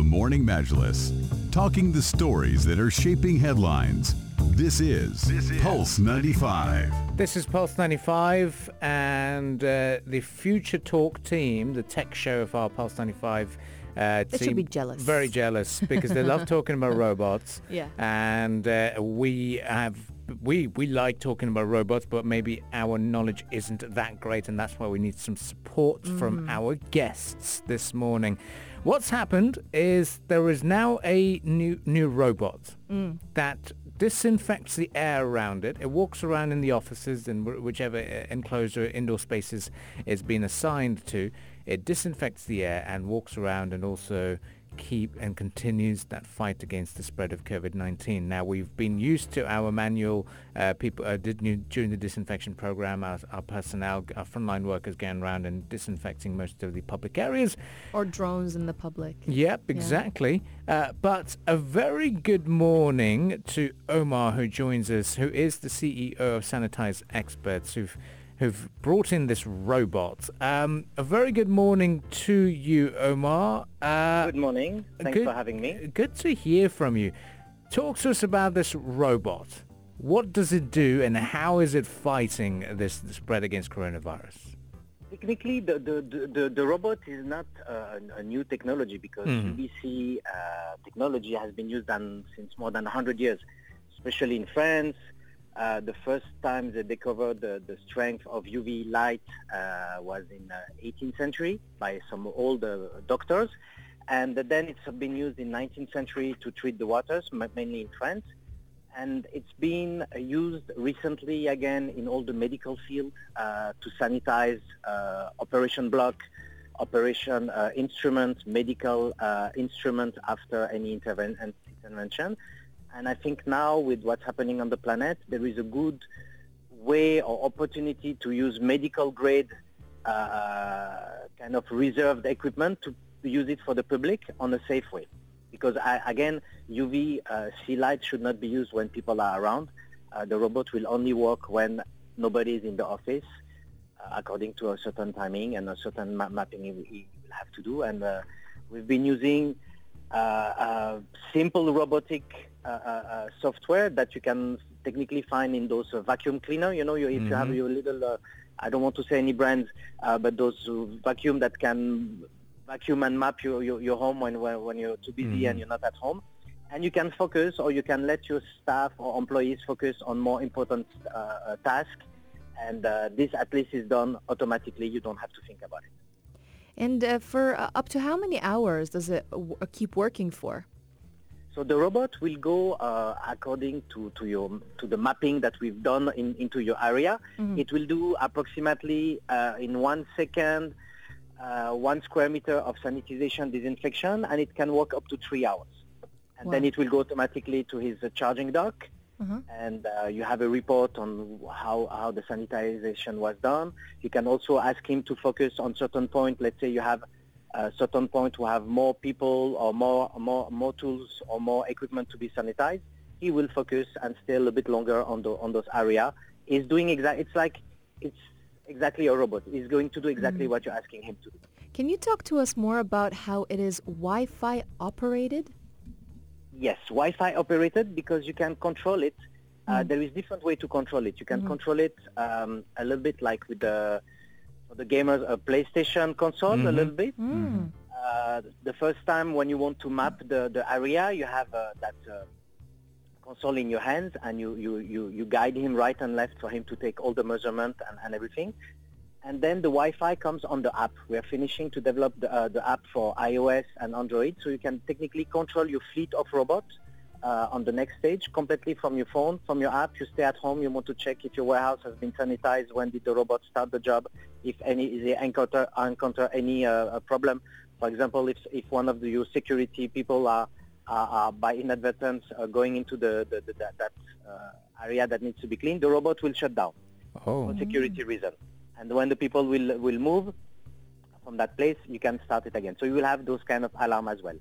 The Morning Majlis, talking the stories that are shaping headlines. This is, this is Pulse 95. This is Pulse 95 and uh, the Future Talk team, the tech show of our Pulse 95 uh, They should be jealous. Very jealous because they love talking about robots. Yeah. And uh, we have we we like talking about robots, but maybe our knowledge isn't that great, and that's why we need some support from our guests this morning. What's happened is there is now a new new robot that disinfects the air around it. It walks around in the offices and whichever uh, enclosed or indoor spaces it's been assigned to. It disinfects the air and walks around and also keep and continues that fight against the spread of COVID-19. Now we've been used to our manual uh, people uh, during the disinfection program. Our, our personnel, our frontline workers going around and disinfecting most of the public areas. Or drones in the public. Yep, exactly. Uh, but a very good morning to Omar, who joins us, who is the CEO of Sanitize Experts, who've who've brought in this robot. Um, a very good morning to you, Omar. Uh, Good morning. Thanks good- for having me. Good to hear from you. Talk to us about this robot. What does it do, and how is it fighting this spread against coronavirus? Technically, the, the, the, the, robot is not uh, a new technology because. UVC uh, technology has been used on, since more than 100 years, especially in France. Uh, the first time they discovered the, the strength of UV light uh, was in uh, 18th century by some old uh, doctors. And then it's been used in 19th century to treat the waters, mainly in France. and it's been used recently again in all the medical field to sanitize operation block, operation uh, instrument, medical uh, instrument after any interven- intervention. And I think now with what's happening on the planet, there is a good way or opportunity to use medical grade uh, kind of reserved equipment to use it for the public on a safe way because I, again, UV uh, C light should not be used when people are around. Uh, the robot will only work when nobody is in the office, uh, according to a certain timing and a certain ma- mapping will have to do. And uh, we've been using simple robotic uh, uh, uh, software that you can technically find in those uh, vacuum cleaner. You know, you, if you have Mhm. your little, uh, I don't want to say any brands, uh, but those uh, vacuum that can vacuum and map your, your, your home when, when, when you're too busy Mhm. and you're not at home. And you can focus or you can let your staff or employees focus on more important uh, uh, tasks. And uh, this at least is done automatically. You don't have to think about it. And uh, for uh, up to how many hours does it w- uh, keep working for? So the robot will go uh, according to, to your to the mapping that we've done in, into your area. Mhm. It will do approximately uh, in one second uh, one square meter of sanitization disinfection, and it can work up to three hours. And then it will go automatically to his uh, charging dock, Uh-huh. and uh, you have a report on how, how the sanitization was done. You can also ask him to focus on certain point. Let's say you have a certain point to have more people or more, more, more tools or more equipment to be sanitized. He will focus and stay a bit longer on, the, on those area. He's doing exact. It's like it's exactly a robot. He's going to do exactly what you're asking him to do. Can you talk to us more about how it is Wi-Fi operated? Yes, Wi-Fi operated because you can control it. Uh, Mm. there is different way to control it. You can Mhm. control it um, a little bit like with the for the gamers a PlayStation console a Mhm. little bit. Mm. Uh, the first time when you want to map the, the area, you have uh, that uh, console in your hands and you, you, you, you guide him right and left for him to take all the measurement and, and everything. And then the Wi-Fi comes on the app. We are finishing to develop the, uh, the app for iOS and Android, so you can technically control your fleet of robots uh, on the next stage completely from your phone, from your app. You stay at home. You want to check if your warehouse has been sanitized. When did the robot start the job? If any they encounter encounter any uh, problem, for example, if if one of the, your security people are are, are by inadvertence uh, going into the, the, the that, that uh, area that needs to be cleaned, the robot will shut down Oh. for security reason. And when the people will will move from that place, you can start it again. So you will have those kind of alarm as well.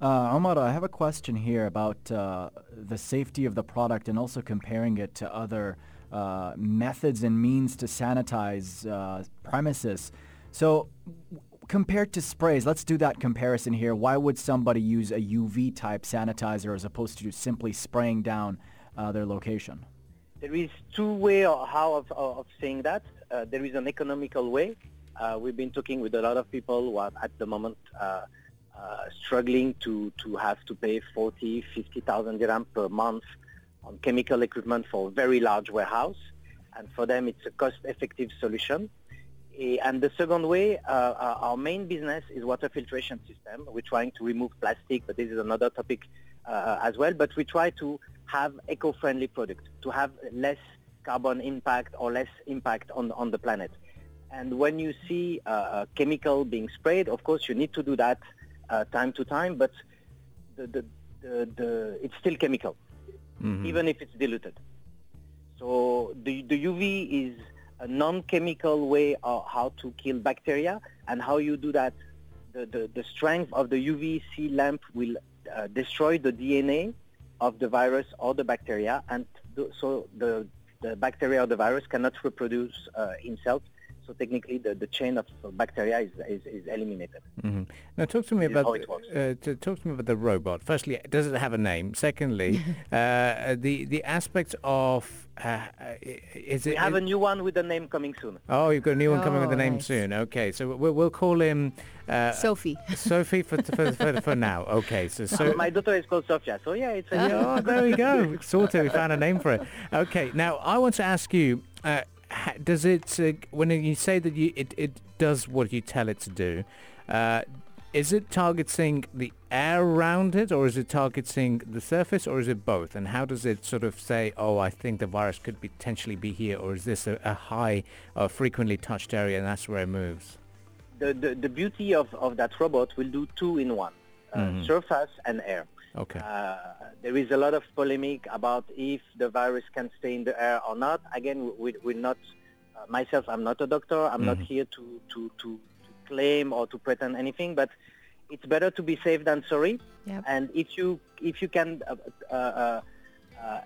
Uh, Omar, I have a question here about uh, the safety of the product and also comparing it to other uh, methods and means to sanitize uh, premises. So w- compared to sprays, let's do that comparison here. Why would somebody use a UV type sanitizer as opposed to simply spraying down uh, their location? There is two way or how of, of saying that. Uh, there is an economical way. Uh, we've been talking with a lot of people who are at the moment uh, uh, struggling to, to have to pay 40, 50,000 dirham per month on chemical equipment for a very large warehouse. And for them, it's a cost-effective solution. Eh, And the second way, uh, uh, our main business is water filtration system. We're trying to remove plastic, but this is another topic as well. But we try to have eco-friendly product, to have less carbon impact or less impact on, on the planet. And when you see uh, a chemical being sprayed, of course, you need to do that uh, time to time, but the, the, the, the, it's still chemical, even if it's diluted. So the, the UV is a non-chemical way of how to kill bacteria and how you do that. The, the, the strength of the UVC lamp will uh, destroy the DNA of the virus or the bacteria and th- so the, the bacteria or the virus cannot reproduce uh, himself. So technically the, the chain of bacteria is, is, is eliminated. hmm Now, talk to me This about how it works. uh, to talk to me about the robot. Firstly, does it have a name? Secondly, uh, the the aspect of uh, uh, is it? We have is- a new one with a name coming soon. oh, you've got a new one coming with a Oh, name nice. soon. Okay, so we'll, we'll call him uh, Sophie. Sophie for, for, for, for now. Okay, so so. My daughter is called Sofia, so yeah, it's a Oh, there we go. Sorted. We found a name for it. Okay. Now, I want to ask you: uh, ha- Does it, uh, when you say that you, it, it does what you tell it to do, uh, is it targeting the air around it, or is it targeting the surface, or is it both? And how does it sort of say, "Oh, I think the virus could potentially be here," or is this a, a high, uh, frequently touched area, and that's where it moves? the, the, the beauty of, of that robot will do two in one, uh, Mhm. surface and air. Okay. Uh, there is a lot of polemic about if the virus can stay in the air or not. Again, we, we're not, myself, I'm not a doctor. I'm not Mhm. here to, to, to, to claim or to pretend anything, but it's better to be safe than sorry. Yep. And if you, if you can uh, uh, uh, uh,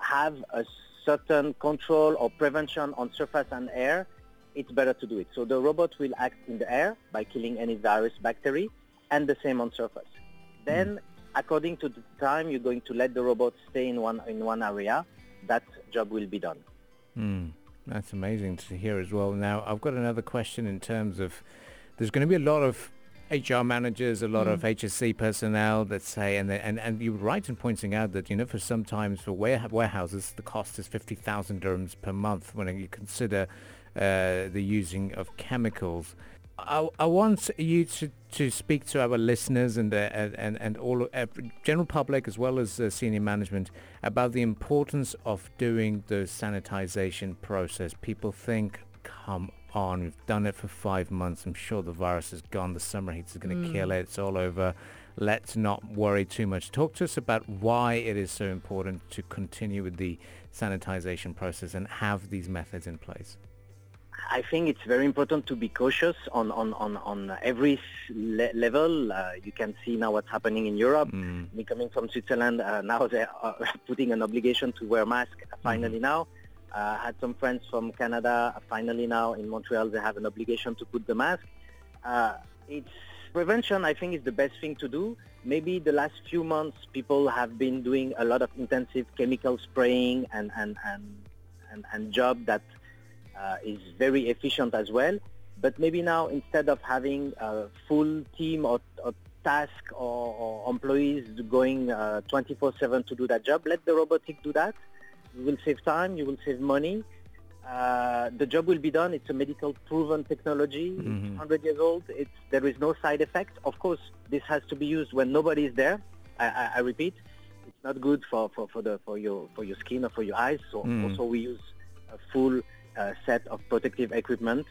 have a certain control or prevention on surface and air, it's better to do it. So the robot will act in the air by killing any virus, bacteria, and the same on surface. Then, according to the time you're going to let the robot stay in one in one area, that job will be done. Hmm, that's amazing to hear as well. Now, I've got another question in terms of there's going to be a lot of HR managers, a lot of HSC personnel that say, and, they, and and you're right in pointing out that you know for sometimes for warehouses the cost is fifty thousand dirhams per month when you consider uh, the using of chemicals. I, I want you to, to speak to our listeners and uh, and and, all uh, general public as well as uh, senior management about the importance of doing the sanitization process. People think, come on, we've done it for five months. I'm sure the virus is gone. The summer heat is going to kill it. It's all over. Let's not worry too much. Talk to us about why it is so important to continue with the sanitization process and have these methods in place. I think it's very important to be cautious on on on, on every le- level. Uh, you can see now what's happening in Europe. Mm. Me coming from Switzerland, uh, now they are putting an obligation to wear mask. uh, Finally now, uh, I had some friends from Canada. uh, Finally now in Montreal, they have an obligation to put the mask. Uh, it's prevention. I think is the best thing to do. Maybe the last few months, people have been doing a lot of intensive chemical spraying and and and and, and job that uh, is very efficient as well. But maybe now instead of having a full team or, or task or, or employees going uh, 24/7 to do that job, let the robotic do that. You will save time. You will save money. Uh, the job will be done. It's a medical proven technology. Mhm. It's 100 years old. It's, there is no side effect. Of course, this has to be used when nobody is there. I, I, I repeat, it's not good for, for, for, the, for, your, for your skin or for your eyes. So Mm. also we use a full uh, set of protective equipment.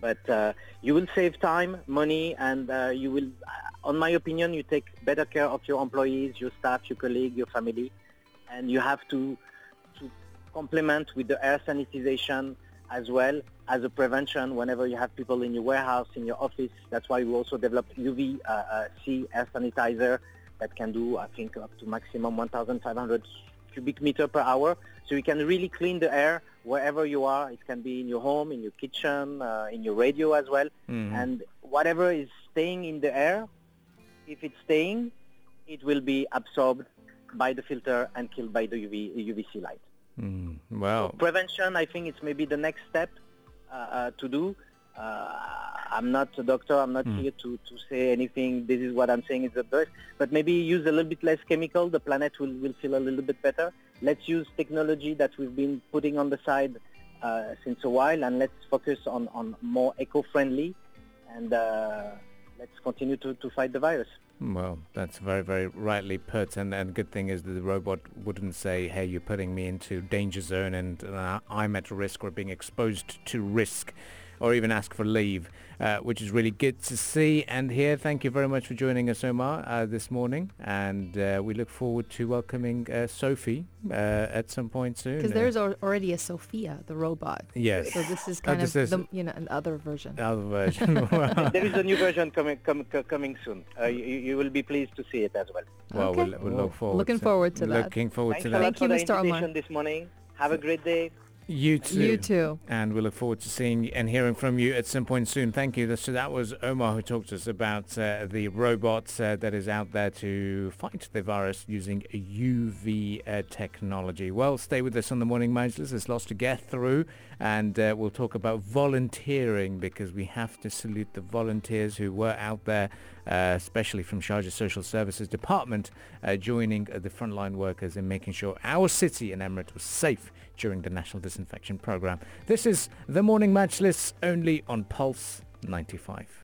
But uh, you will save time, money, and uh, you will, uh, on my opinion, you take better care of your employees, your staff, your colleague, your family, and you have to to complement with the air sanitization as well as a prevention whenever you have people in your warehouse, in your office. That's why we also developed UV uh, uh, C air sanitizer that can do, I think, up to maximum 1,500 cubic meter per hour. So you can really clean the air wherever you are. It can be in your home, in your kitchen, uh, in your radio as well. Mhm. And whatever is staying in the air, if it's staying, it will be absorbed by the filter and killed by the UV, UVC light. Mm, well, Prevention, I think it's maybe the next step uh, uh, to do. Uh, I'm not a doctor. I'm not here to, to say anything. This is what I'm saying is the best. But maybe use a little bit less chemical. The planet will, will feel a little bit better. Let's use technology that we've been putting on the side uh, since a while, and let's focus on, on more eco-friendly, and uh, let's continue to, to fight the virus. Well, that's very, very rightly put, and and good thing is that the robot wouldn't say, "Hey, you're putting me into danger zone, and uh, I'm at risk or being exposed to risk," or even ask for leave, uh, which is really good to see and hear. Thank you very much for joining us, Omar, uh, this morning, and uh, we look forward to welcoming uh, Sophie uh, at some point soon. Because Uh, there's al- already a Sophia, the robot. yes, So this is Oh, kind this of is- the, you know, another version. other version. there is a new version coming com, co- coming soon. Uh, you, you will be pleased to see it as well. well, Okay. we'll, we'll look forward. Looking to, forward to that. Looking forward Thanks to a that. lot Thank for you, the Mr. Omar. invitation this morning. Have a great day. You too. You too. and we look forward to seeing and hearing from you at some point soon. Thank you. So that was Omar who talked to us about uh, the robot uh, that is out there to fight the virus using UV uh, technology. Well, stay with us on the Morning Majlis. There's lots to get through and uh, we'll talk about volunteering because we have to salute the volunteers who were out there, uh, especially from Sharjah Social Services Department, uh, joining the frontline workers in making sure our city and Emirate was safe during the National Disinfection Programme. This is the Morning Majlis only on Pulse 95.